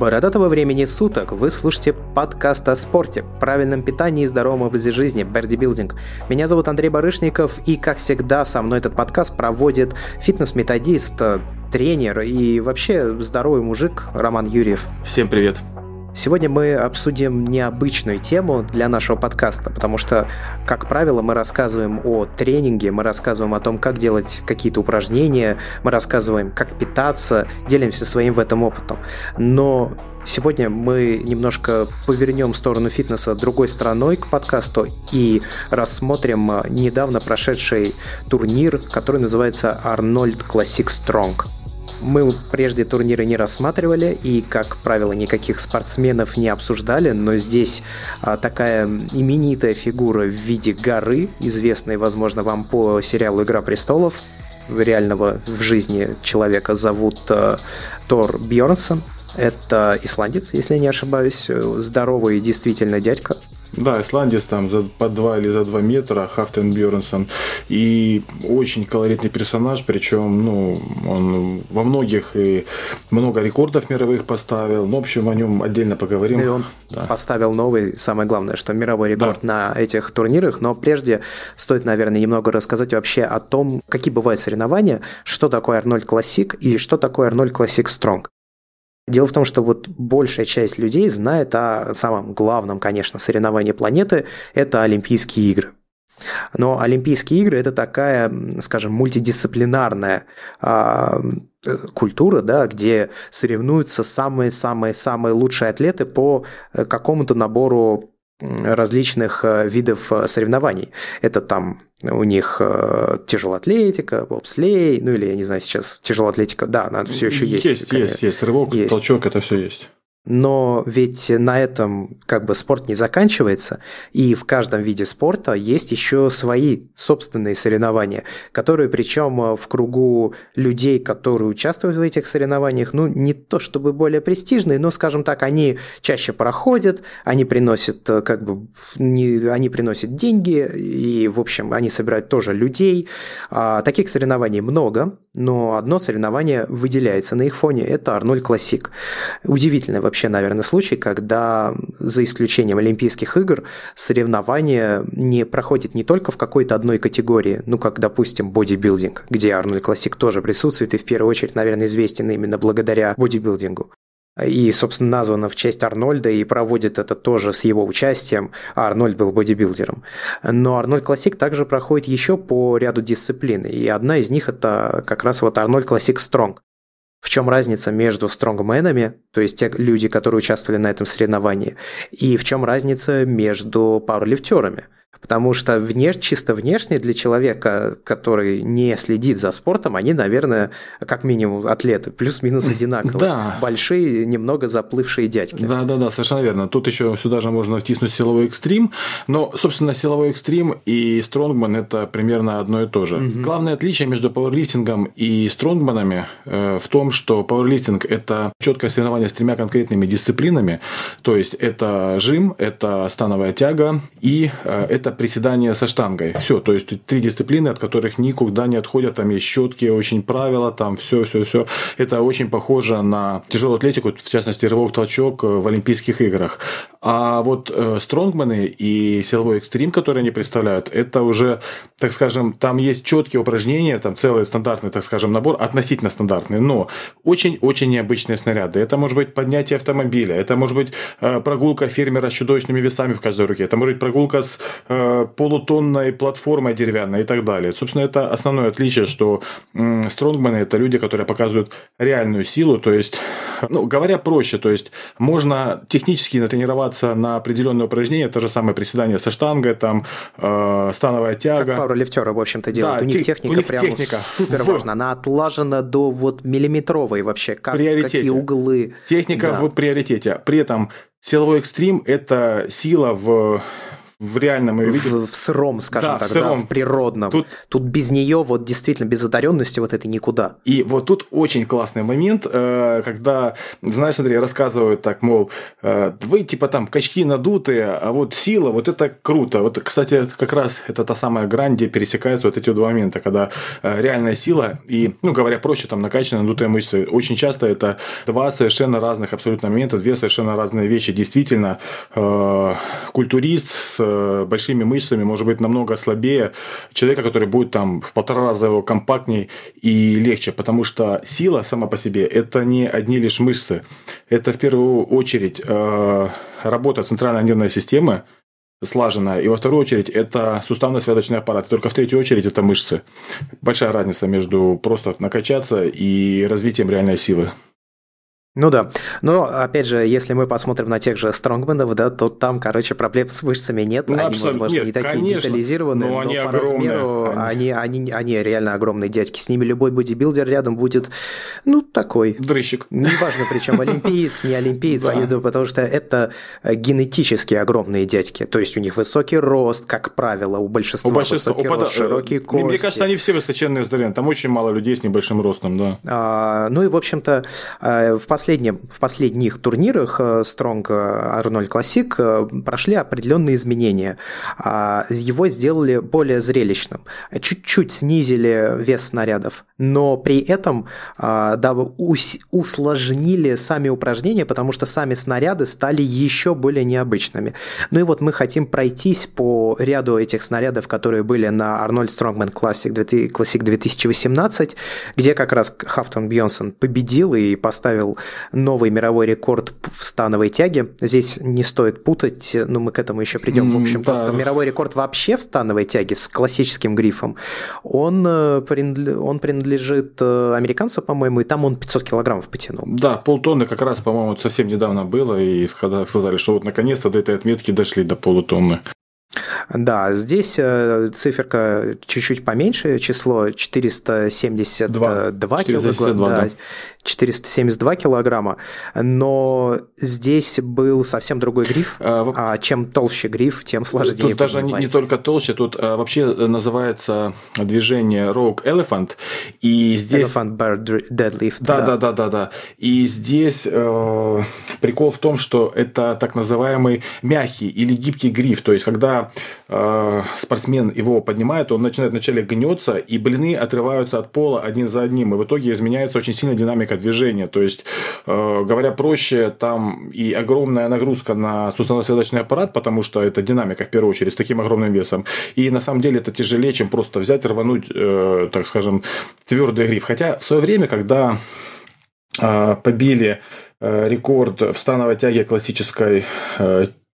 Бородатого времени суток вы слушаете подкаст о спорте, правильном питании и здоровом образе жизни Бердибилдинг. Меня зовут Андрей Барышников, и, как всегда, со мной этот подкаст проводит фитнес-методист, тренер и вообще здоровый мужик Роман Юрьев. Всем привет. Сегодня мы обсудим необычную тему для нашего подкаста, потому что, как правило, мы рассказываем о тренинге, мы рассказываем о том, как делать какие-то упражнения, мы рассказываем, как питаться, делимся своим в этом опытом. Но Сегодня мы немножко повернем сторону фитнеса другой стороной к подкасту и рассмотрим недавно прошедший турнир, который называется Arnold Classic Strong. Мы прежде турниры не рассматривали и, как правило, никаких спортсменов не обсуждали, но здесь а, такая именитая фигура в виде горы, известная, возможно, вам по сериалу «Игра престолов», реального в жизни человека зовут а, Тор Бьернсон. Это исландец, если не ошибаюсь, здоровый действительно дядька, да, исландец там за, по 2 или за 2 метра, Хафтен Бьернсон. И очень колоритный персонаж, причем ну, он во многих и много рекордов мировых поставил. Ну, в общем, о нем отдельно поговорим. И он да. поставил новый, самое главное, что мировой рекорд да. на этих турнирах. Но прежде стоит, наверное, немного рассказать вообще о том, какие бывают соревнования, что такое Арнольд Классик и что такое Арнольд Классик Стронг. Дело в том, что вот большая часть людей знает о самом главном, конечно, соревновании планеты – это Олимпийские игры. Но Олимпийские игры – это такая, скажем, мультидисциплинарная э, культура, да, где соревнуются самые-самые-самые лучшие атлеты по э, какому-то набору различных э, видов э, соревнований. Это там у них э, тяжелоатлетика, бобслей, ну или я не знаю сейчас тяжелоатлетика, да, она все еще есть. Есть, конечно. есть, есть, рывок, есть. толчок, это все есть. Но ведь на этом как бы спорт не заканчивается, и в каждом виде спорта есть еще свои собственные соревнования, которые причем в кругу людей, которые участвуют в этих соревнованиях, ну не то чтобы более престижные, но, скажем так, они чаще проходят, они приносят как бы не, они приносят деньги, и в общем они собирают тоже людей. А, таких соревнований много, но одно соревнование выделяется на их фоне, это Арнольд Классик. Удивительное вообще, наверное, случай, когда за исключением Олимпийских игр соревнования не проходят не только в какой-то одной категории, ну как, допустим, бодибилдинг, где Арнольд Классик тоже присутствует и в первую очередь, наверное, известен именно благодаря бодибилдингу и, собственно, названо в честь Арнольда, и проводит это тоже с его участием, а Арнольд был бодибилдером. Но Арнольд Классик также проходит еще по ряду дисциплин, и одна из них это как раз вот Арнольд Классик Стронг. В чем разница между стронгменами, то есть те люди, которые участвовали на этом соревновании, и в чем разница между пауэрлифтерами – Потому что внеш, чисто внешне для человека, который не следит за спортом, они, наверное, как минимум атлеты, плюс-минус одинаковые. Да. Большие, немного заплывшие дядьки. Да, да, да, совершенно верно. Тут еще сюда же можно втиснуть силовой экстрим. Но, собственно, силовой экстрим и стронгман это примерно одно и то же. Угу. Главное отличие между пауэрлифтингом и стронгманами э, в том, что пауэрлифтинг это четкое соревнование с тремя конкретными дисциплинами. То есть это жим, это становая тяга и э, это это приседание со штангой. Все, то есть три дисциплины, от которых никуда не отходят, там есть четкие очень правила, там все, все, все. Это очень похоже на тяжелую атлетику, в частности, рывок-толчок в Олимпийских играх. А вот э, стронгмены и силовой экстрим, который они представляют, это уже, так скажем, там есть четкие упражнения, там целый стандартный, так скажем, набор, относительно стандартный, но очень-очень необычные снаряды. Это может быть поднятие автомобиля, это может быть э, прогулка фермера с чудовищными весами в каждой руке, это может быть прогулка с э, полутонной платформой деревянной и так далее. Собственно, это основное отличие, что стронгмены – это люди, которые показывают реальную силу, то есть, ну, говоря проще, то есть, можно технически натренироваться на определенные упражнения, то же самое приседание со штангой, там, э, становая тяга. Как пауэрлифтеры, в общем-то, делают. Да, у них техника у них прям техника супер важна, она отлажена до вот миллиметровой вообще, как, какие углы. Техника да. в приоритете. При этом силовой экстрим – это сила в в реальном ее виде. В, в сыром, скажем да, так, в, сыром. Да, в природном. Тут... тут без нее вот действительно без одаренности вот это никуда. И вот тут очень классный момент, э, когда, знаешь, Андрей, рассказывают так, мол, э, вы типа там качки надутые, а вот сила, вот это круто. Вот, кстати, как раз это та самая грань, где пересекаются вот эти два момента, когда э, реальная сила и, ну, говоря проще, там накачанные надутые мышцы. Очень часто это два совершенно разных абсолютно момента, две совершенно разные вещи. Действительно, культурист с большими мышцами может быть намного слабее человека, который будет там в полтора раза его компактнее и легче, потому что сила сама по себе – это не одни лишь мышцы. Это в первую очередь э, работа центральной нервной системы, слаженная. И во вторую очередь это суставно-связочный аппарат. И только в третью очередь это мышцы. Большая разница между просто накачаться и развитием реальной силы. Ну да. Но, опять же, если мы посмотрим на тех же стронгменов, да, то там, короче, проблем с мышцами нет. Ну, они, возможно, нет, не такие конечно, детализированные, но, но они по огромные. размеру они... Они, они, они реально огромные дядьки. С ними любой бодибилдер рядом будет, ну, такой. Дрыщик. Неважно, причем олимпиец, не олимпиец, потому что это генетически огромные дядьки. То есть у них высокий рост, как правило, у большинства, высокий рост, широкие кости. Мне кажется, они все высоченные здоровенные. Там очень мало людей с небольшим ростом, да. А, ну и, в общем-то, а, в последнем, в последних турнирах э, Strong Arnold Classic э, прошли определенные изменения. А, его сделали более зрелищным. Чуть-чуть снизили вес снарядов, но при этом а, да, усложнили сами упражнения, потому что сами снаряды стали еще более необычными. Ну и вот мы хотим пройтись по ряду этих снарядов, которые были на Arnold Strongman Classic, Classic 2018, где как раз Хафтон Бьонсон победил и поставил новый мировой рекорд в становой тяге. Здесь не стоит путать, но мы к этому еще придем. В общем, да. просто мировой рекорд вообще в становой тяге с классическим грифом, он, э, он принадлежит э, американцу, по-моему, и там он 500 килограммов потянул. Да, полтонны как раз, по-моему, совсем недавно было, и сказали, что вот наконец-то до этой отметки дошли до полутонны. Да, здесь э, циферка чуть-чуть поменьше, число 472 2. килограмма. Да, 472 килограмма, но здесь был совсем другой гриф, а, а чем толще гриф, тем сложнее. Тут даже не, не только толще, тут а, вообще называется движение Rogue Elephant, и здесь... Elephant Bear Deadlift. Да, да, да, да, да. И здесь э, прикол в том, что это так называемый мягкий или гибкий гриф, то есть когда э, спортсмен его поднимает, он начинает вначале гнется, и блины отрываются от пола один за одним, и в итоге изменяется очень сильно динамика движения. То есть, э, говоря проще, там и огромная нагрузка на суставно-связочный аппарат, потому что это динамика в первую очередь с таким огромным весом. И на самом деле это тяжелее, чем просто взять, рвануть, э, так скажем, твердый гриф. Хотя в свое время, когда э, побили рекорд в становой тяге классической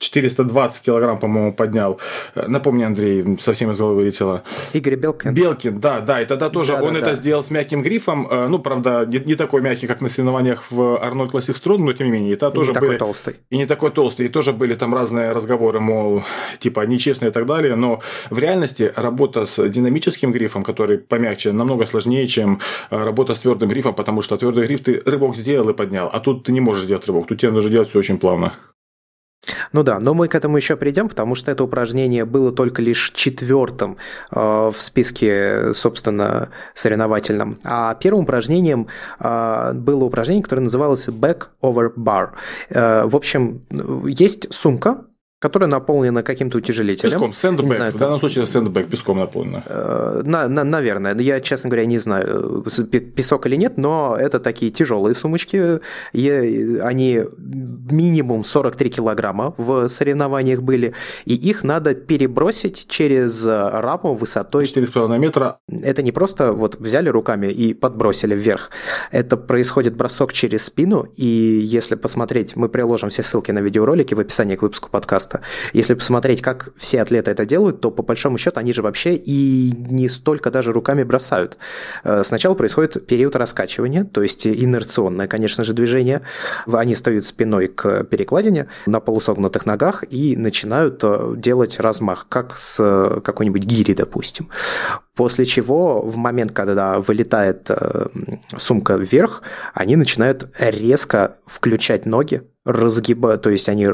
420 килограмм, по-моему, поднял. Напомни, Андрей, совсем из головы вылетело. Игорь Белкин. Белкин, да, да. И тогда тоже да, он да, это да. сделал с мягким грифом. Э, ну, правда, не, не такой мягкий, как на соревнованиях в Arnold Classic Strong, но тем не менее. Это и тоже не такой были... толстый. И не такой толстый. И тоже были там разные разговоры, мол, типа нечестные и так далее. Но в реальности работа с динамическим грифом, который помягче, намного сложнее, чем э, работа с твердым грифом, потому что твердый гриф ты рывок сделал и поднял, а тут ты не можешь сделать рывок. Тут тебе нужно делать все очень плавно. Ну да, но мы к этому еще придем, потому что это упражнение было только лишь четвертым э, в списке, собственно, соревновательном. А первым упражнением э, было упражнение, которое называлось back over bar. Э, в общем, есть сумка, которая наполнена каким-то утяжелителем. Песком, сэндбэк. Знаю, в данном случае сэндбэк песком наполнена. Э, на, на, наверное. Я, честно говоря, не знаю, песок или нет, но это такие тяжелые сумочки. И они минимум 43 килограмма в соревнованиях были, и их надо перебросить через раму высотой... 4,5 метра. Это не просто вот взяли руками и подбросили вверх. Это происходит бросок через спину, и если посмотреть, мы приложим все ссылки на видеоролики в описании к выпуску подкаста, подкаста. Если посмотреть, как все атлеты это делают, то по большому счету они же вообще и не столько даже руками бросают. Э, сначала происходит период раскачивания, то есть инерционное, конечно же, движение. Они стоят спиной к перекладине на полусогнутых ногах и начинают э, делать размах, как с э, какой-нибудь гири, допустим. После чего в момент, когда вылетает сумка вверх, они начинают резко включать ноги, разгибают, то есть они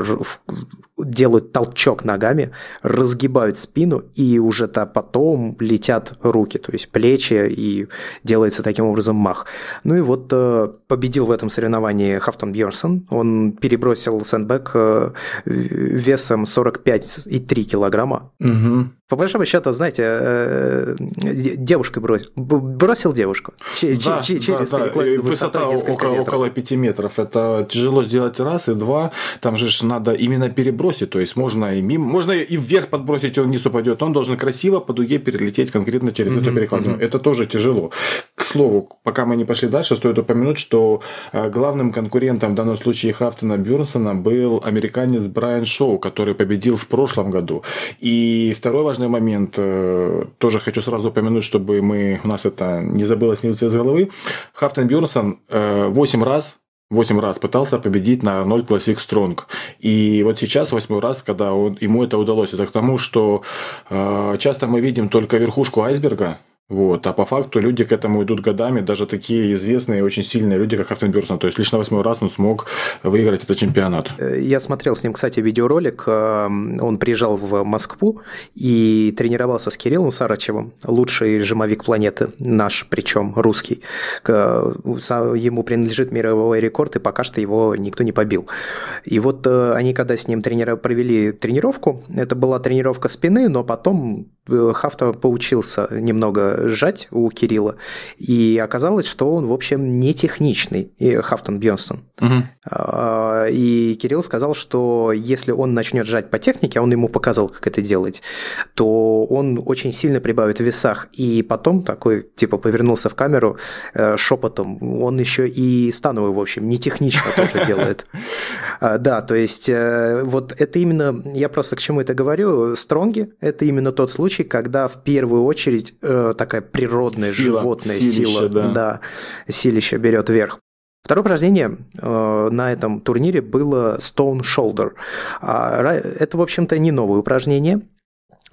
делают толчок ногами, разгибают спину, и уже-то потом летят руки, то есть плечи, и делается таким образом мах. Ну и вот э, победил в этом соревновании Хафтон Бьерсон, он перебросил сэндбэк э, весом 45,3 килограмма. Угу. По большому счету, знаете, э, девушкой бросил, бросил девушку да, через да, да. высота около, около 5 метров. Это тяжело сделать раз, и два, там же надо именно перебросить, то есть можно и мимо, можно и вверх подбросить, он вниз упадет, он должен красиво по дуге перелететь конкретно через mm-hmm, эту перекладину. Mm-hmm. Это тоже тяжело. К слову, пока мы не пошли дальше, стоит упомянуть, что э, главным конкурентом в данном случае Хафтона Бюрсона был американец Брайан Шоу, который победил в прошлом году. И второй важный момент, э, тоже хочу сразу упомянуть, чтобы мы, у нас это не забылось, не из головы. Хафтон Бюрсон 8 раз 8 раз пытался победить на 0 Classic Strong. И вот сейчас, восьмой раз, когда он, ему это удалось, это к тому, что э, часто мы видим только верхушку айсберга, вот. А по факту люди к этому идут годами, даже такие известные, очень сильные люди, как Автон Бюрсон. То есть лишь на восьмой раз он смог выиграть этот чемпионат. Я смотрел с ним, кстати, видеоролик. Э, он приезжал в Москву и тренировался с Кириллом Сарачевым, лучший жимовик планеты, наш причем, русский. Ему принадлежит мировой рекорд, и пока что его никто не побил. И вот э, они, когда с ним тренера... провели тренировку, это была тренировка спины, но потом Хафта поучился немного сжать у Кирилла, и оказалось, что он, в общем, не техничный, Хафтон Бьонсон. Угу. И Кирилл сказал, что если он начнет сжать по технике, а он ему показал, как это делать, то он очень сильно прибавит в весах. И потом такой, типа, повернулся в камеру э, шепотом, он еще и становый, в общем, не технично тоже делает. А, да, то есть э, вот это именно, я просто к чему это говорю, стронги – это именно тот случай, когда в первую очередь э, такая природная сила, животная силища, сила, да. Да, силища берет верх. Второе упражнение э, на этом турнире было Stone Shoulder. А, это, в общем-то, не новое упражнение.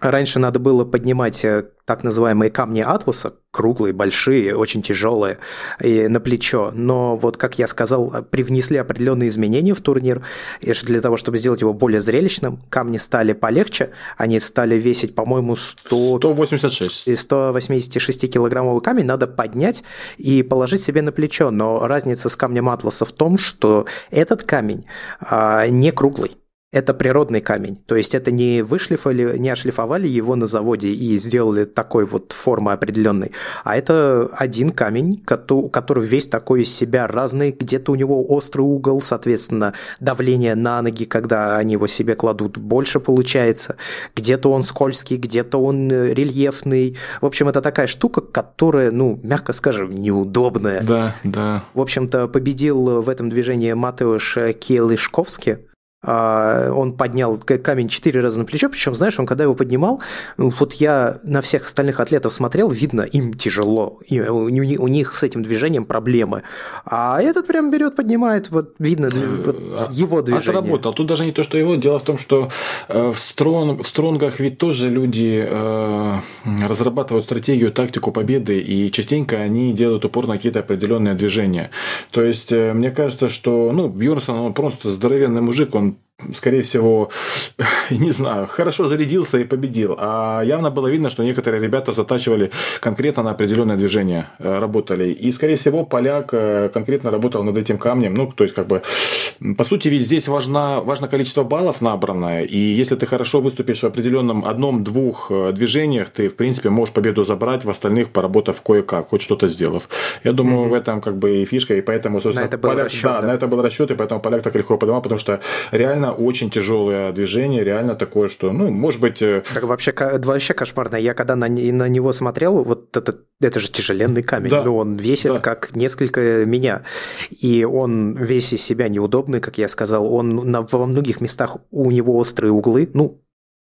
Раньше надо было поднимать э, так называемые камни атласа, круглые, большие, очень тяжелые, и на плечо. Но вот, как я сказал, привнесли определенные изменения в турнир. И для того, чтобы сделать его более зрелищным, камни стали полегче. Они стали весить, по-моему, 100... 186. 186-килограммовый камень надо поднять и положить себе на плечо. Но разница с камнем атласа в том, что этот камень а, не круглый это природный камень. То есть это не вышлифовали, не ошлифовали его на заводе и сделали такой вот формы определенной, а это один камень, который весь такой из себя разный, где-то у него острый угол, соответственно, давление на ноги, когда они его себе кладут, больше получается. Где-то он скользкий, где-то он э, рельефный. В общем, это такая штука, которая, ну, мягко скажем, неудобная. Да, да. В общем-то, победил в этом движении Матеуш Келышковский, он поднял камень четыре раза на плечо, причем, знаешь, он когда его поднимал, вот я на всех остальных атлетов смотрел, видно, им тяжело, и у, них с этим движением проблемы, а этот прям берет, поднимает, вот видно вот а, его движение. Отработал. Тут даже не то, что его, дело в том, что э, в, строн, в стронгах ведь тоже люди э, разрабатывают стратегию, тактику победы, и частенько они делают упор на какие-то определенные движения. То есть, э, мне кажется, что, ну, Бьерсон, он просто здоровенный мужик, он скорее всего, не знаю, хорошо зарядился и победил. А явно было видно, что некоторые ребята затачивали конкретно на определенное движение, э, работали. И, скорее всего, поляк э, конкретно работал над этим камнем. Ну, то есть, как бы, по сути, ведь здесь важно, важно количество баллов набранное. И если ты хорошо выступишь в определенном одном-двух э, движениях, ты, в принципе, можешь победу забрать, в остальных поработав кое-как, хоть что-то сделав. Я думаю, mm-hmm. в этом как бы и фишка, и поэтому, собственно, на это был поляк, расчет, да, да, на это был расчет, и поэтому поляк так легко поднимал, потому что реально очень тяжелое движение, реально такое, что, ну, может быть... Э, так вообще, вообще кошмарно. Я когда на, на него смотрел, вот это, это же тяжеленный камень, да. ну, он весит да. как несколько меня, и он весь из себя неудобный, как я сказал, он на, во многих местах у него острые углы, ну,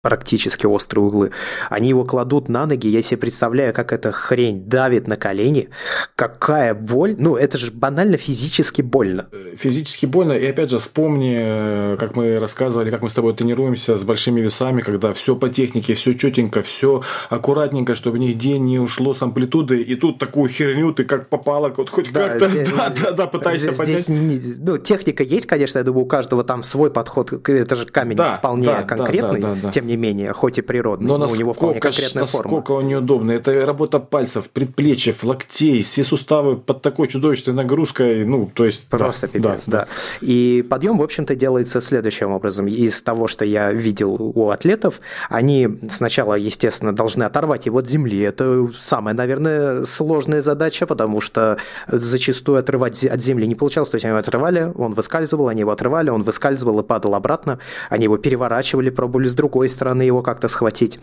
практически острые углы. Они его кладут на ноги, я себе представляю, как эта хрень давит на колени, какая боль. Ну, это же банально физически больно. Э, физически больно, и опять же, вспомни, э, как мы рассказывали, как мы с тобой тренируемся с большими весами, когда все по технике, все четенько, все аккуратненько, чтобы нигде не ушло с амплитуды, и тут такую херню ты как попало, вот хоть да, как-то, здесь, да, да, да, пытайся здесь, поднять. Здесь, ну, техника есть, конечно, я думаю, у каждого там свой подход, это же камень да, вполне да, конкретный, да, да, да, тем не не менее, хоть и природный, но, но у него вполне конкретная форма. Насколько он неудобно. Это работа пальцев, предплечьев, локтей, все суставы под такой чудовищной нагрузкой, ну, то есть... Просто да, пипец, да, да. И подъем, в общем-то, делается следующим образом. Из того, что я видел у атлетов, они сначала, естественно, должны оторвать его от земли. Это самая, наверное, сложная задача, потому что зачастую отрывать от земли не получалось. То есть они его отрывали, он выскальзывал, они его отрывали, он выскальзывал и падал обратно. Они его переворачивали, пробовали с другой стороны стороны его как-то схватить.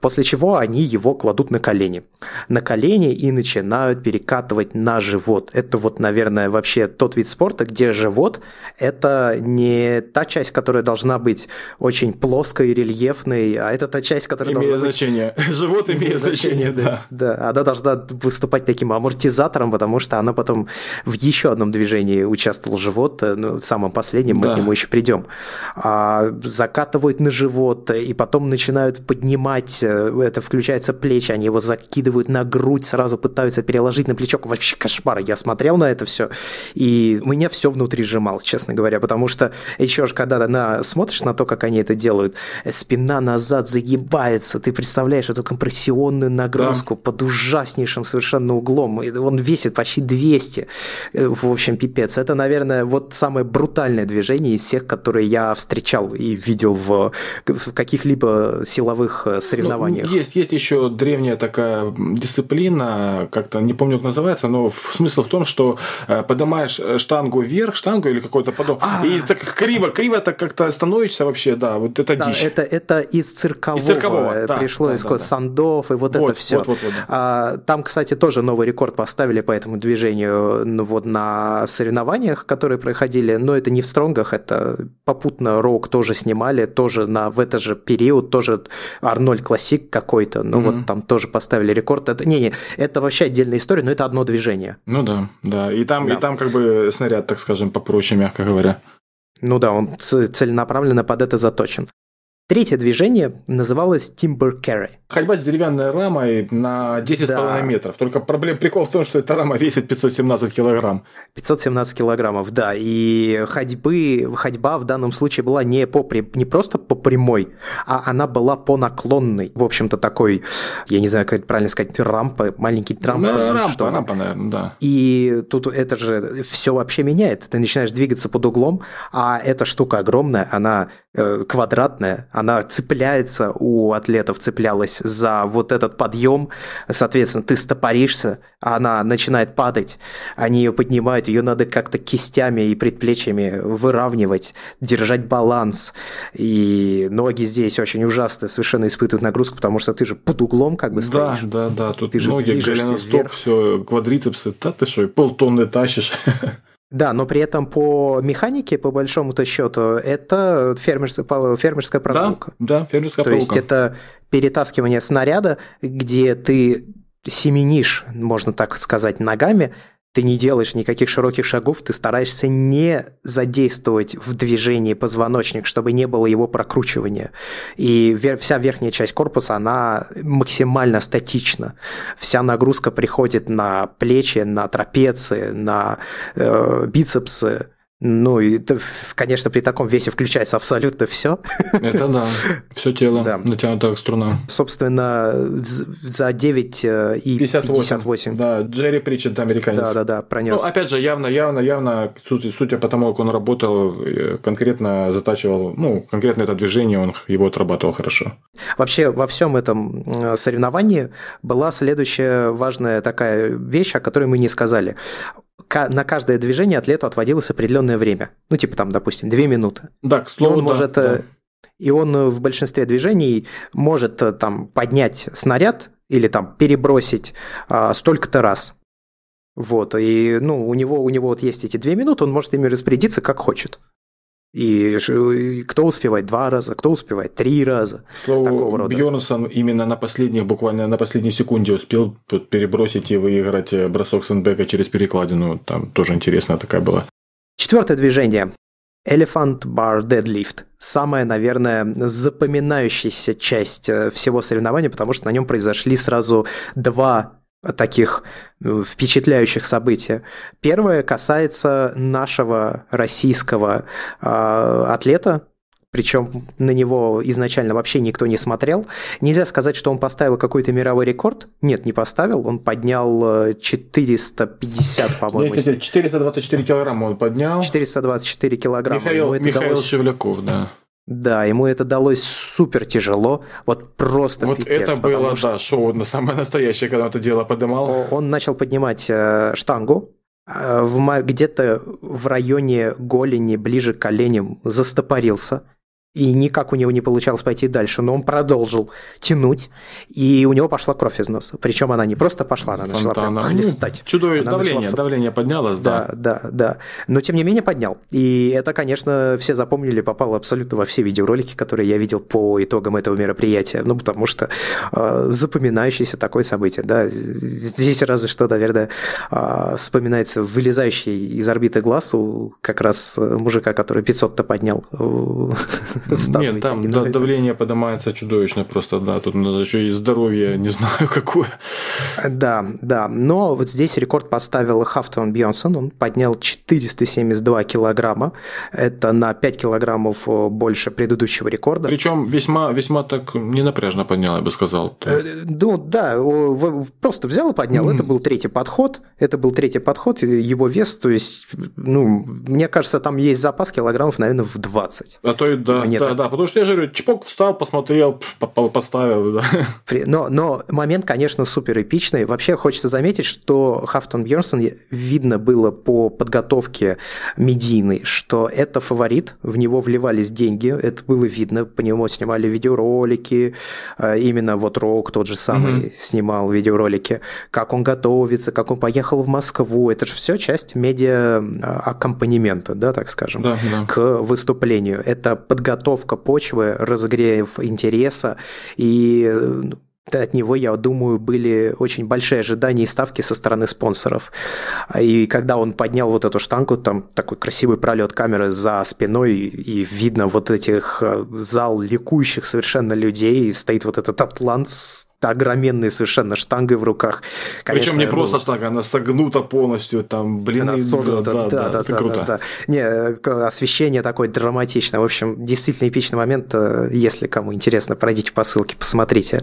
После чего они его кладут на колени. На колени и начинают перекатывать на живот. Это вот, наверное, вообще тот вид спорта, где живот – это не та часть, которая должна быть очень плоской, рельефной, а это та часть, которая имеет должна значение. быть... Живот имеет значение, да. Да, она должна выступать таким амортизатором, потому что она потом в еще одном движении участвовал живот, э, ну, самом последнем, да. мы к нему еще придем. А, закатывают на живот и потом начинают поднимать, э, это включается плечи, они его закидывают на грудь, сразу пытаются переложить на плечо. Вообще кошмар, я смотрел на это все, и у меня все внутри сжималось, честно говоря, потому что еще же, когда на, смотришь на то, как они это делают, спина назад загибается, ты представляешь эту компрессионную нагрузку да. под ужаснейшим совершенно углом, он весит почти 200, э, в общем, пипец. Это, наверное, вот самое брутальное движение из всех, которые я встречал и видел в, в каких каких-либо силовых э, соревнованиях? Ну, есть, есть еще древняя такая дисциплина, как-то не помню, как называется, но смысл в том, что э, поднимаешь э, штангу вверх, штангу или какой-то подобное, а. и так криво, криво так как-то становишься вообще, да, вот это да, дичь. Это, это из циркового, из циркового да, пришло да, из да, сандов, и вот, вот это все. Вот, вот, вот, да. а, там, кстати, тоже новый рекорд поставили по этому движению ну, вот на соревнованиях, которые проходили, но это не в стронгах, это попутно Роук тоже снимали, тоже на, в это же период тоже Арнольд Классик какой-то, ну mm-hmm. вот там тоже поставили рекорд. Это, не, не, это вообще отдельная история, но это одно движение. Ну да, да. И там, да. и там как бы снаряд, так скажем, попроще, мягко говоря. Ну да, он целенаправленно под это заточен. Третье движение называлось Timber Carry. Ходьба с деревянной рамой на 10,5 да. метров. Только проблема, прикол в том, что эта рама весит 517 килограмм. 517 килограммов, да. И ходьбы, ходьба в данном случае была не, по, не просто по прямой, а она была по наклонной. В общем-то, такой, я не знаю, как это правильно сказать, рампа, маленький трамп. Ну, рампа, что рампа, наверное, да. И тут это же все вообще меняет. Ты начинаешь двигаться под углом, а эта штука огромная, она квадратная, она цепляется у атлетов, цеплялась за вот этот подъем, соответственно, ты стопоришься, она начинает падать, они ее поднимают, ее надо как-то кистями и предплечьями выравнивать, держать баланс, и ноги здесь очень ужасно совершенно испытывают нагрузку, потому что ты же под углом как бы стоишь. Да, да, да, тут ты ноги, голеностоп, все, квадрицепсы, да ты что, полтонны тащишь. Да, но при этом по механике, по большому-то счету, это фермерская, фермерская прогулка. Да, да, фермерская То прогулка. То есть это перетаскивание снаряда, где ты семенишь, можно так сказать, ногами ты не делаешь никаких широких шагов, ты стараешься не задействовать в движении позвоночник, чтобы не было его прокручивания. И вся верхняя часть корпуса, она максимально статична. Вся нагрузка приходит на плечи, на трапеции, на э, бицепсы, ну, и, конечно, при таком весе включается абсолютно все. Это да, все тело да. натянуто как струна. Собственно, за 9 э, и 58. 58. Да, Джерри Притчет, американец. Да, да, да, пронес. Ну, опять же, явно, явно, явно, судя по тому, как он работал, конкретно затачивал, ну, конкретно это движение, он его отрабатывал хорошо. Вообще, во всем этом э, соревновании была следующая важная такая вещь, о которой мы не сказали на каждое движение атлету отводилось определенное время. Ну, типа там, допустим, две минуты. Да, к слову, и он да, может, да. И он в большинстве движений может э, там поднять снаряд или там перебросить а, столько-то раз. Вот, и ну, у него, у него вот есть эти две минуты, он может ими распорядиться как хочет. И кто успевает два раза, кто успевает три раза. Слово. Бьернсон именно на последних, буквально на последней секунде успел перебросить и выиграть э, бросок Сенбека через перекладину. Там тоже интересная такая была. Четвертое движение. Elephant Bar Deadlift. Самая, наверное, запоминающаяся часть э, всего соревнования, потому что на нем произошли сразу два таких э, впечатляющих события. Первое касается нашего российского э, атлета, причем на него изначально вообще никто не смотрел. Нельзя сказать, что он поставил какой-то мировой рекорд. Нет, не поставил. Он поднял 450, э, по-моему. 424 килограмма он поднял. 424 килограмма. Михаил, Михаил далось... Шевляков, да. Да, ему это далось супер тяжело, вот просто Вот пипец, это было, что... да, шоу на самое настоящее, когда он это дело поднимал. Он начал поднимать э, штангу, э, в, где-то в районе голени, ближе к коленям, застопорился – и никак у него не получалось пойти дальше, но он продолжил тянуть, и у него пошла кровь из носа. Причем она не просто пошла, она начала прям ну, хлестать. Чудовищное давление, начала... давление поднялось, да. Да, да, да. Но тем не менее поднял. И это, конечно, все запомнили, попало абсолютно во все видеоролики, которые я видел по итогам этого мероприятия. Ну, потому что э, запоминающееся такое событие, да. Здесь разве что, наверное, э, вспоминается вылезающий из орбиты глаз у как раз мужика, который 500-то поднял Нет, там да, давление поднимается чудовищно просто, да, тут надо еще и здоровье, не знаю какое. Да, да, но вот здесь рекорд поставил Хафтон Бьонсон, он поднял 472 килограмма, это на 5 килограммов э, больше предыдущего рекорда. Причем весьма, весьма так ненапряжно поднял, я бы сказал. Э, ну да, просто взял и поднял, это был третий подход, это был третий подход, его вес, то есть, ну, мне кажется, там есть запас килограммов, наверное, в 20. А то и да, нет. Да, да, потому что я же говорю, чпок встал, посмотрел, поставил. Да. Но, но момент, конечно, супер эпичный. Вообще хочется заметить, что Хафтон Бьернсон видно было по подготовке медийной, что это фаворит, в него вливались деньги, это было видно, по нему снимали видеоролики, э, именно вот Рок тот же самый mm-hmm. снимал видеоролики, как он готовится, как он поехал в Москву, это же все часть медиа э, аккомпанемента, да, так скажем, да, да. к выступлению. Это подготовка подготовка почвы, разогрев интереса, и э, от него, я думаю, были очень большие ожидания и ставки со стороны спонсоров. И когда он поднял вот эту штангу, там такой красивый пролет камеры за спиной, и видно вот этих э, зал ликующих совершенно людей, и стоит вот этот атлант с огроменной совершенно штангой в руках. Конечно, Причем не ну, просто штанга, она согнута полностью, там, блин, она согнута, да, да, да, да, круто. Да, да. Не, освещение такое драматичное. В общем, действительно эпичный момент. Э, если кому интересно, пройдите по ссылке, посмотрите.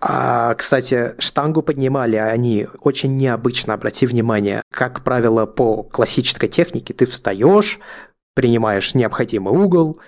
А, кстати, штангу поднимали они очень необычно, обрати внимание. Как правило, по классической технике ты встаешь, принимаешь необходимый угол,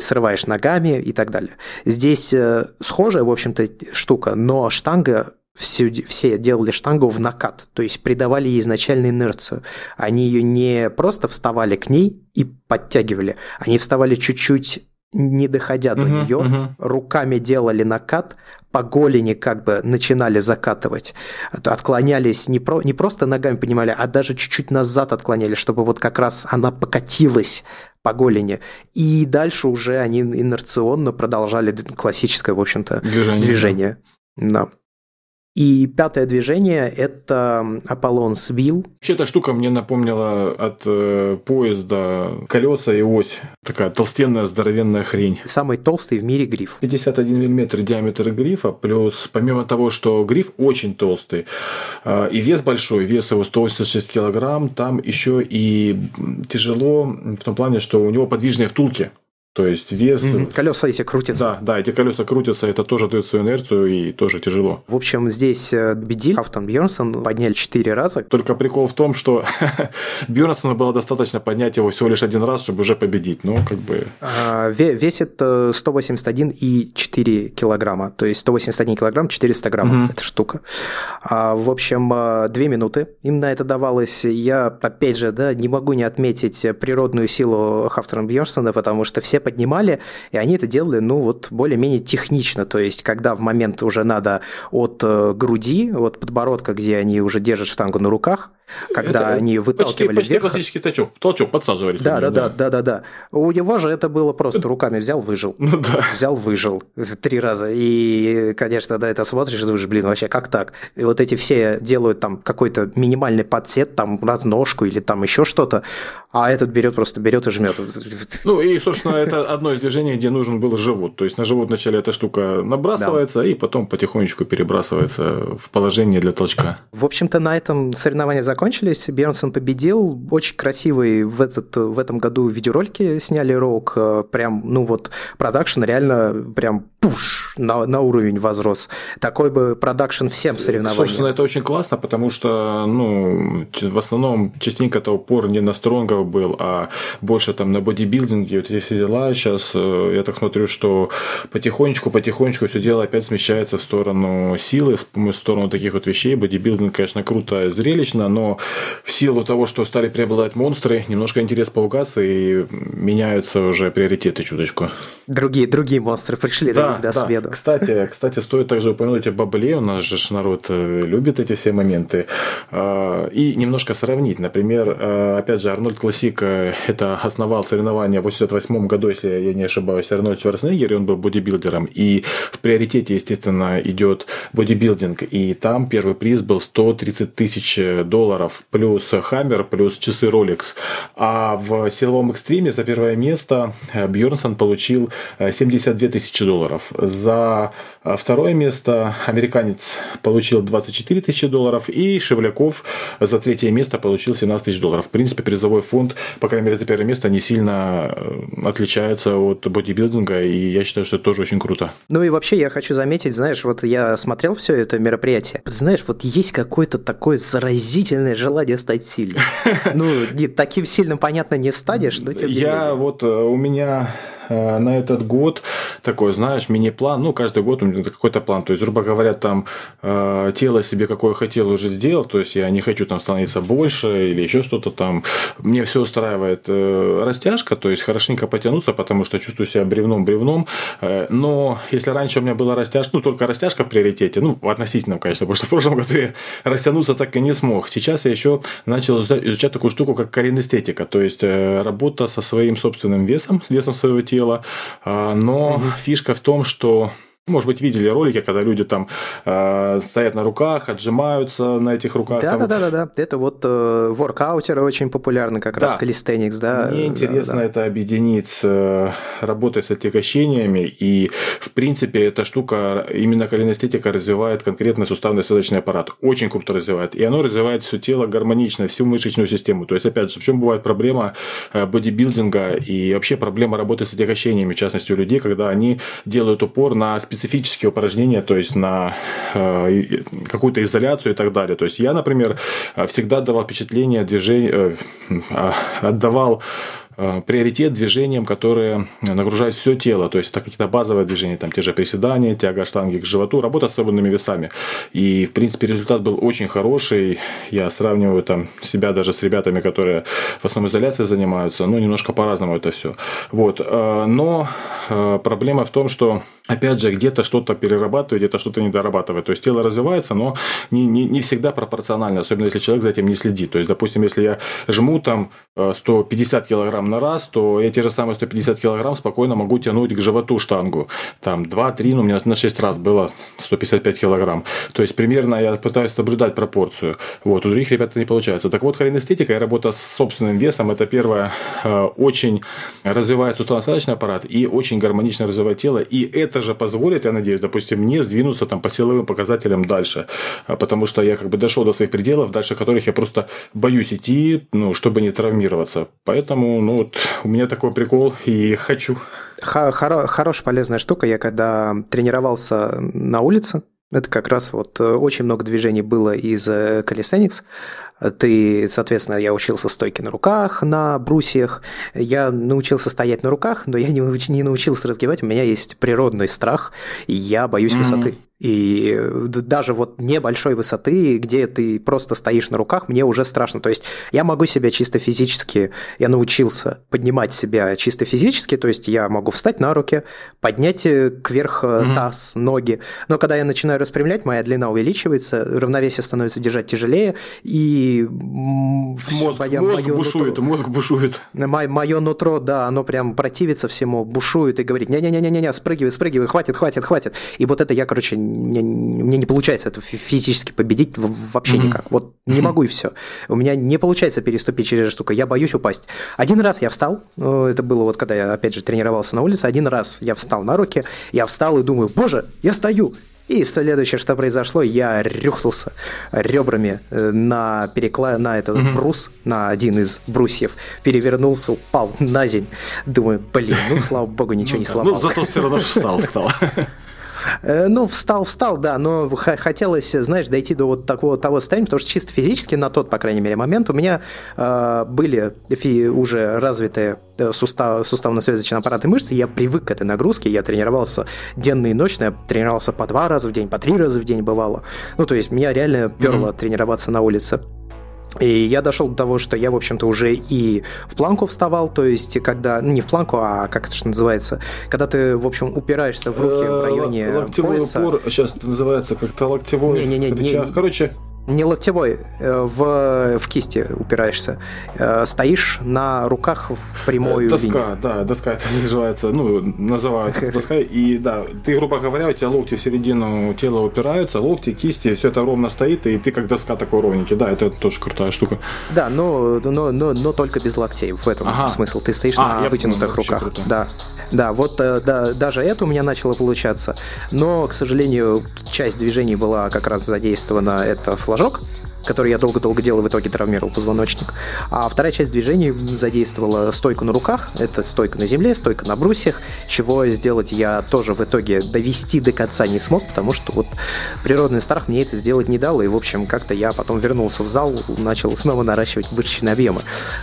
срываешь ногами и так далее. Здесь э, схожая, в общем-то, штука, но штанга все, все делали штангу в накат, то есть придавали ей изначально инерцию. Они ее не просто вставали к ней и подтягивали, они вставали чуть-чуть не доходя до uh-huh, нее, uh-huh. руками делали накат, по голени как бы начинали закатывать, отклонялись не, про, не просто ногами понимали, а даже чуть-чуть назад отклонялись, чтобы вот как раз она покатилась по голени. И дальше уже они инерционно продолжали классическое, в общем-то, движение. движение. Да. И пятое движение – это Аполлон Свил. Вообще эта штука мне напомнила от э, поезда колеса и ось. Такая толстенная, здоровенная хрень. Самый толстый в мире гриф. 51 мм диаметр грифа, плюс помимо того, что гриф очень толстый э, и вес большой, вес его 186 килограмм, там еще и тяжело в том плане, что у него подвижные втулки. То есть вес... Колеса эти крутятся. Да, да, эти колеса крутятся, это тоже дает свою инерцию и тоже тяжело. В общем, здесь э, Бедиль, Автон Бьернсон подняли четыре раза. Только прикол в том, что Бьернсону было достаточно поднять его всего лишь один раз, чтобы уже победить. Ну, как бы... А, весит 181,4 килограмма. То есть 181 килограмм, 400 граммов mm-hmm. эта штука. А, в общем, э, две минуты им на это давалось. Я, опять же, да, не могу не отметить природную силу Хафтона Бьернсона, потому что все поднимали, и они это делали, ну, вот более-менее технично, то есть, когда в момент уже надо от э, груди, от подбородка, где они уже держат штангу на руках, когда это они выталкивали почти, почти классический толчок, толчок, подсаживались. Да, да, да, да, да, да. У него же это было просто руками взял, выжил. Ну да. Взял, выжил три раза. И, конечно, да, это смотришь и думаешь, блин, вообще как так? И вот эти все делают там какой-то минимальный подсет, там разножку или там еще что-то, а этот берет просто берет и жмет. Ну и, собственно, это одно из движений, где нужен был живот. То есть на живот вначале эта штука набрасывается, да. и потом потихонечку перебрасывается в положение для толчка. В общем-то, на этом соревнования закончились. Бернсон победил. Очень красивый в, этот, в этом году видеоролики сняли рок. Прям, ну вот, продакшн реально прям пуш на, на уровень возрос. Такой бы продакшн всем соревнованиям. Собственно, это очень классно, потому что, ну, в основном частенько это упор не на стронгов был, а больше там на бодибилдинге, вот эти все дела. Сейчас э, я так смотрю, что потихонечку, потихонечку все дело опять смещается в сторону силы, в сторону таких вот вещей. Бодибилдинг, конечно, круто, зрелищно, но в силу того, что стали преобладать монстры, немножко интерес поугас и меняются уже приоритеты чуточку. Другие, другие монстры пришли да, да, да. смену. Кстати, кстати, стоит также упомянуть о бабле. У нас же народ э, любит эти все моменты. А, и немножко сравнить. Например, э, опять же, Арнольд Классик э, это основал соревнования в 88 году, если я не ошибаюсь, Арнольд Шварценеггер, и он был бодибилдером. И в приоритете, естественно, идет бодибилдинг. И там первый приз был 130 тысяч долларов, плюс Хаммер, плюс часы Rolex. А в силовом экстриме за первое место Бьернсон получил 72 тысячи долларов. За а второе место американец получил 24 тысячи долларов, и Шевляков за третье место получил 17 тысяч долларов. В принципе, призовой фонд, по крайней мере, за первое место не сильно э, отличается от бодибилдинга, и я считаю, что это тоже очень круто. Ну и вообще я хочу заметить, знаешь, вот я смотрел все это мероприятие, знаешь, вот есть какое-то такое заразительное желание стать сильным. Ну, таким сильным, понятно, не станешь, но тем не Я вот, э, у меня Э, на этот год такой, знаешь, мини-план. Ну, каждый год у меня какой-то план. То есть, грубо говоря, там э, тело себе какое хотел уже сделал. То есть, я не хочу там становиться больше или еще что-то там. Мне все устраивает э, растяжка, то есть, хорошенько потянуться, потому что чувствую себя бревном-бревном. но если раньше у меня была растяжка, ну, только растяжка в приоритете, ну, в относительном, конечно, потому что в прошлом году я растянуться так и не смог. Сейчас я еще начал изучать такую штуку, как коренестетика, то есть, работа со своим собственным весом, с весом своего тела, тела. Но угу. фишка в том, что может быть, видели ролики, когда люди там э, стоят на руках, отжимаются на этих руках. Да, там... да, да, да, да. Это вот э, воркаутеры очень популярны, как да. раз калистеникс, да. Мне интересно да, да. это объединить с э, работой с отягощениями, и в принципе эта штука, именно коленостетика развивает конкретно суставно связочный аппарат. Очень круто развивает. И оно развивает все тело гармонично, всю мышечную систему. То есть, опять же, в чем бывает проблема э, бодибилдинга и вообще проблема работы с отягощениями, в частности, у людей, когда они делают упор на специфические упражнения, то есть на э, какую-то изоляцию и так далее. То есть я, например, всегда давал впечатление движения, э, отдавал Э, приоритет движениям, которые нагружают все тело. То есть это какие-то базовые движения, там те же приседания, тяга штанги к животу, работа с особенными весами. И, в принципе, результат был очень хороший. Я сравниваю там себя даже с ребятами, которые в основном изоляцией занимаются. Ну, немножко по-разному это все. Вот. Э, но э, проблема в том, что, опять же, где-то что-то перерабатывает, где-то что-то недорабатывает. То есть тело развивается, но не, не, не всегда пропорционально, особенно если человек за этим не следит. То есть, допустим, если я жму там 150 килограмм килограмм на раз, то я те же самые 150 килограмм спокойно могу тянуть к животу штангу. Там 2-3, ну у меня на 6 раз было 155 килограмм. То есть примерно я пытаюсь соблюдать пропорцию. Вот, у других ребят это не получается. Так вот, холинестетика и работа с собственным весом, это первое, э, очень развивает суставно-насадочный аппарат и очень гармонично развивает тело. И это же позволит, я надеюсь, допустим, мне сдвинуться там по силовым показателям дальше. А, потому что я как бы дошел до своих пределов, дальше которых я просто боюсь идти, ну, чтобы не травмироваться. Поэтому, ну, ну вот у меня такой прикол и хочу. Хоро- хорошая полезная штука. Я когда тренировался на улице, это как раз вот э, очень много движений было из э, calisthenics. Ты, соответственно, я учился стойке на руках, на брусьях. Я научился стоять на руках, но я не, не научился разгибать. У меня есть природный страх, и я боюсь mm-hmm. высоты. И даже вот небольшой высоты, где ты просто стоишь на руках, мне уже страшно. То есть я могу себя чисто физически, я научился поднимать себя чисто физически, то есть я могу встать на руки, поднять э, кверх mm-hmm. таз, ноги. Но когда я начинаю распрямлять, моя длина увеличивается, равновесие становится держать тяжелее, и мозг, моя, мозг мое бушует, нутро, мозг бушует. Мое, мое нутро, да, оно прям противится всему, бушует и говорит, не-не-не-не-не, спрыгивай, спрыгивай, хватит, хватит, хватит. И вот это я, короче, мне, мне не получается это физически победить вообще mm-hmm. никак. Вот не могу и все. У меня не получается переступить через эту штуку, я боюсь упасть. Один раз я встал, э, это было вот когда я, опять же, тренировался на улице, один раз я встал на руки, я встал и думаю, боже, я стою, и следующее, что произошло, я рюхнулся ребрами э, на, перекла... на этот mm-hmm. брус, на один из брусьев, перевернулся, упал на земь. Думаю, блин, ну слава богу, ничего не ну сломал. Ну, зато все равно встал, встал. Э, ну, встал, встал, да, но хотелось, знаешь, дойти до вот такого того состояния, потому что чисто физически на тот, по крайней мере, момент у меня э, были уже развитые э, сустав, суставно-связочные аппараты мышцы, я привык к этой нагрузке, я тренировался денно и ночно, я тренировался по два раза в день, по три раза в день бывало. Ну, то есть меня реально перло mm-hmm. тренироваться на улице. И я дошел до того, что я, в общем-то, уже и в планку вставал, то есть, когда, ну, не в планку, а как это же называется, когда ты, в общем, упираешься в руки в э, районе Локтевой пояса. упор, сейчас это называется как-то локтевой. Не, не, не, не, Короче, не локтевой, э, в, в кисти упираешься. Э, стоишь на руках в прямую доска, линию. да, доска это называется, ну, называют доска. И да, ты, грубо говоря, у тебя локти в середину тела упираются, локти, кисти, все это ровно стоит, и ты как доска такой ровненький. Да, это тоже крутая штука. Да, но, но, но, но только без локтей, в этом ага. смысл. Ты стоишь а, на вытянутых понял, руках. Да. Да, вот э, да, даже это у меня начало получаться. Но, к сожалению, часть движений была как раз задействована, это флажок, который я долго-долго делал, в итоге травмировал позвоночник. А вторая часть движений задействовала стойку на руках, это стойка на земле, стойка на брусьях, чего сделать я тоже в итоге довести до конца не смог, потому что вот природный страх мне это сделать не дал, и, в общем, как-то я потом вернулся в зал, начал снова наращивать мышечные объемы.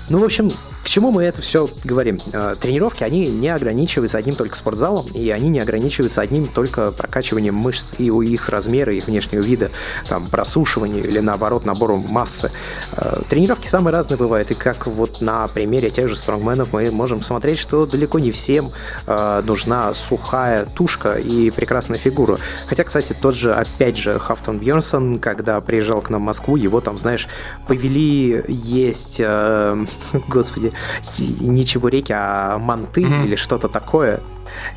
Ну, в общем, к чему мы это все говорим? Э, тренировки, они не ограничиваются одним только спортзалом, и они не ограничиваются одним только прокачиванием мышц и у их размера, их внешнего вида, там, просушивания или, наоборот, набору массы. Э, тренировки самые разные бывают, и как вот на примере тех же стронгменов мы можем смотреть, что далеко не всем э, нужна сухая тушка и прекрасная фигура. Хотя, кстати, тот же, опять же, Хафтон Бьернсон, когда приезжал к нам в Москву, его там, знаешь, повели есть, господи, не чебуреки, а манты mm-hmm. или что-то такое.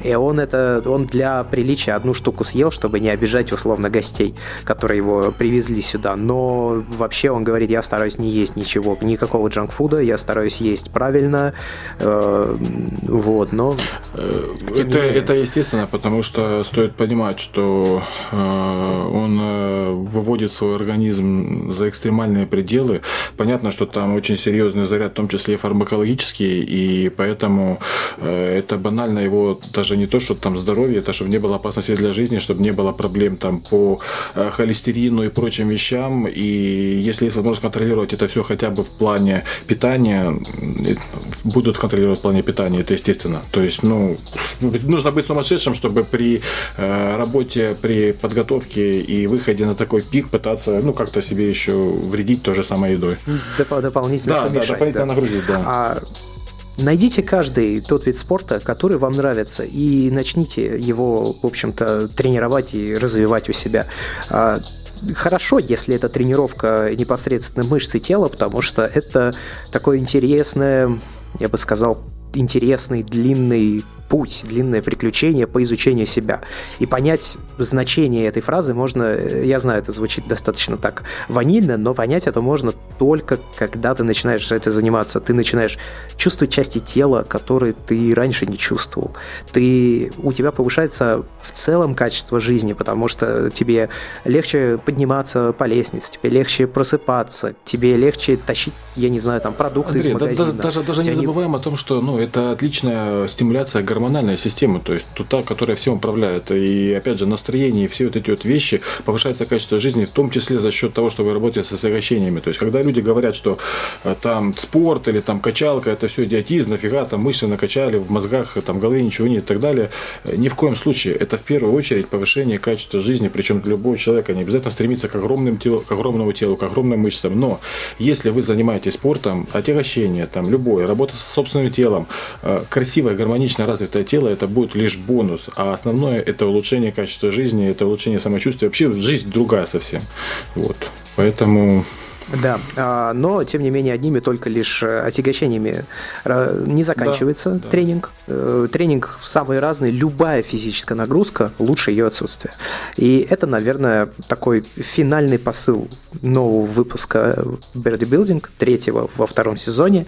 И он это, он для приличия одну штуку съел, чтобы не обижать условно гостей, которые его привезли сюда. Но вообще он говорит, я стараюсь не есть ничего, никакого джанкфуда, я стараюсь есть правильно, э, вот, но... Э, это, это естественно, потому что стоит понимать, что э, он э, выводит свой организм за экстремальные пределы. Понятно, что там очень серьезный заряд, в том числе фармакологический, и поэтому э, это банально его даже не то, что там здоровье, это чтобы не было опасности для жизни, чтобы не было проблем там по э, холестерину и прочим вещам. И если есть возможность контролировать это все хотя бы в плане питания, будут контролировать в плане питания, это естественно. То есть, ну, нужно быть сумасшедшим, чтобы при э, работе, при подготовке и выходе на такой пик пытаться, ну, как-то себе еще вредить той же самой едой. Доп- дополнительно да, помешать, да, дополнительно да. нагрузить, да. А Найдите каждый тот вид спорта, который вам нравится, и начните его, в общем-то, тренировать и развивать у себя. А, хорошо, если это тренировка непосредственно мышцы тела, потому что это такое интересное, я бы сказал, интересный, длинный путь, длинное приключение по изучению себя. И понять значение этой фразы можно, э, я знаю, это звучит достаточно так ванильно, но понять это можно только когда ты начинаешь этим заниматься. Ты начинаешь чувствовать части тела, которые ты раньше не чувствовал. Ты, у тебя повышается в целом качество жизни, потому что тебе легче подниматься по лестнице, тебе легче просыпаться, тебе легче тащить, я не знаю, там продукты Андрей, из магазина. Да, даже, даже не забываем о том, что ну, это отличная стимуляция гормонов гормональная система, то есть та, которая всем управляет. И опять же, настроение все вот эти вот вещи повышается качество жизни, в том числе за счет того, что вы работаете со сокращениями. То есть, когда люди говорят, что э, там спорт или там качалка, это все идиотизм, нафига там мышцы накачали, в мозгах там голове ничего нет и так далее. Э, ни в коем случае. Это в первую очередь повышение качества жизни, причем для любого человека не обязательно стремиться к, огромным телу, к огромному телу, к огромным мышцам. Но если вы занимаетесь спортом, отягощение, там, любое, работа с собственным телом, э, красивое, гармонично развитое тело, это будет лишь бонус. А основное это улучшение качества жизни, это улучшение самочувствия. Вообще жизнь другая совсем. Вот. Поэтому да, а, но тем не менее одними только лишь э, отягощениями э, не заканчивается да, тренинг. Да. Тренинг самый разный, любая физическая нагрузка лучше ее отсутствия. И это, наверное, такой финальный посыл нового выпуска Birdie Building, третьего во втором сезоне.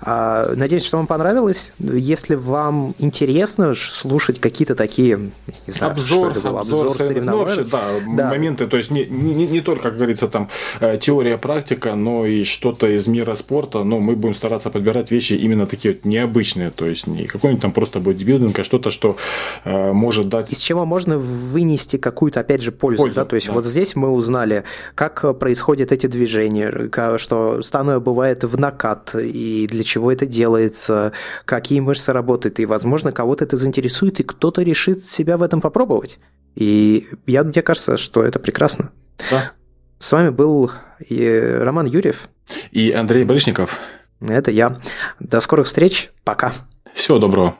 А, надеюсь, что вам понравилось. Если вам интересно слушать какие-то такие, не знаю, обзор, что это было, обзор, обзор соревнований. Ну, вообще, да, да, моменты, то есть не, не, не только, как говорится, там теория, практика, практика, но и что-то из мира спорта, но мы будем стараться подбирать вещи именно такие вот необычные, то есть не какой-нибудь там просто бодибилдинг, а что-то, что э, может дать... Из чего можно вынести какую-то, опять же, пользу, пользу да? То есть да. вот здесь мы узнали, как происходят эти движения, что становое бывает в накат, и для чего это делается, какие мышцы работают, и, возможно, кого-то это заинтересует, и кто-то решит себя в этом попробовать. И я, мне кажется, что это прекрасно. Да. С вами был э, Роман Юрьев. И Андрей Барышников. Это я. До скорых встреч. Пока. Всего доброго.